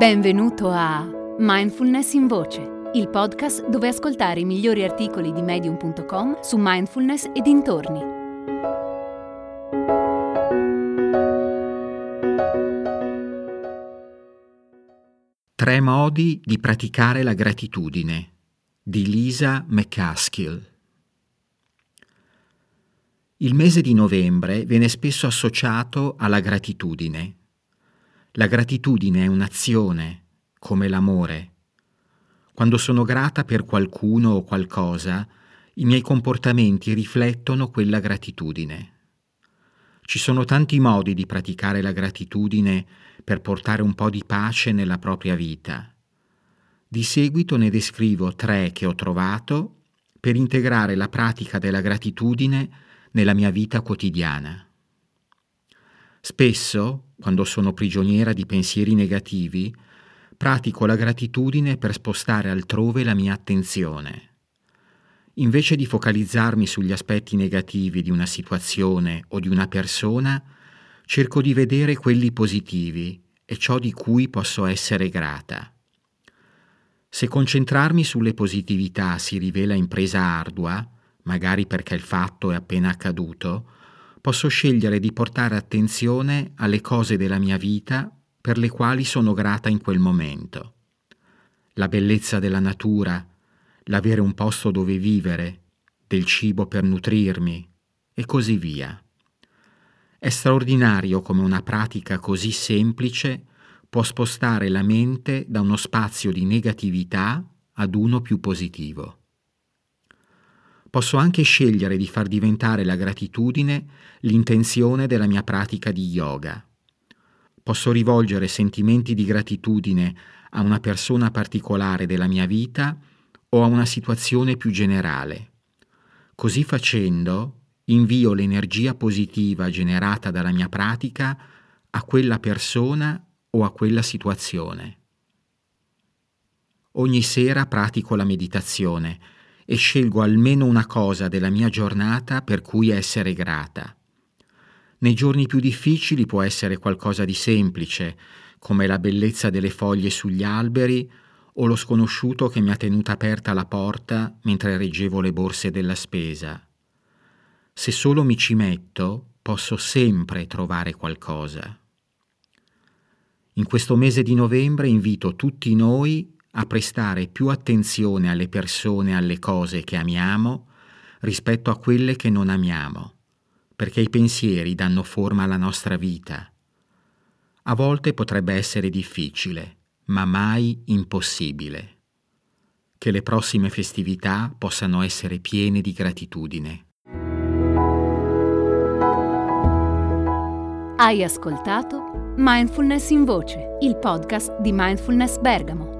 Benvenuto a Mindfulness in Voce, il podcast dove ascoltare i migliori articoli di medium.com su mindfulness e dintorni. Tre modi di praticare la gratitudine di Lisa McCaskill. Il mese di novembre viene spesso associato alla gratitudine la gratitudine è un'azione, come l'amore. Quando sono grata per qualcuno o qualcosa, i miei comportamenti riflettono quella gratitudine. Ci sono tanti modi di praticare la gratitudine per portare un po' di pace nella propria vita. Di seguito ne descrivo tre che ho trovato per integrare la pratica della gratitudine nella mia vita quotidiana. Spesso, quando sono prigioniera di pensieri negativi, pratico la gratitudine per spostare altrove la mia attenzione. Invece di focalizzarmi sugli aspetti negativi di una situazione o di una persona, cerco di vedere quelli positivi e ciò di cui posso essere grata. Se concentrarmi sulle positività si rivela impresa ardua, magari perché il fatto è appena accaduto, posso scegliere di portare attenzione alle cose della mia vita per le quali sono grata in quel momento. La bellezza della natura, l'avere un posto dove vivere, del cibo per nutrirmi e così via. È straordinario come una pratica così semplice può spostare la mente da uno spazio di negatività ad uno più positivo posso anche scegliere di far diventare la gratitudine l'intenzione della mia pratica di yoga. Posso rivolgere sentimenti di gratitudine a una persona particolare della mia vita o a una situazione più generale. Così facendo, invio l'energia positiva generata dalla mia pratica a quella persona o a quella situazione. Ogni sera pratico la meditazione e scelgo almeno una cosa della mia giornata per cui essere grata. Nei giorni più difficili può essere qualcosa di semplice, come la bellezza delle foglie sugli alberi o lo sconosciuto che mi ha tenuta aperta la porta mentre reggevo le borse della spesa. Se solo mi ci metto, posso sempre trovare qualcosa. In questo mese di novembre invito tutti noi a prestare più attenzione alle persone e alle cose che amiamo rispetto a quelle che non amiamo, perché i pensieri danno forma alla nostra vita. A volte potrebbe essere difficile, ma mai impossibile. Che le prossime festività possano essere piene di gratitudine. Hai ascoltato Mindfulness in Voce, il podcast di Mindfulness Bergamo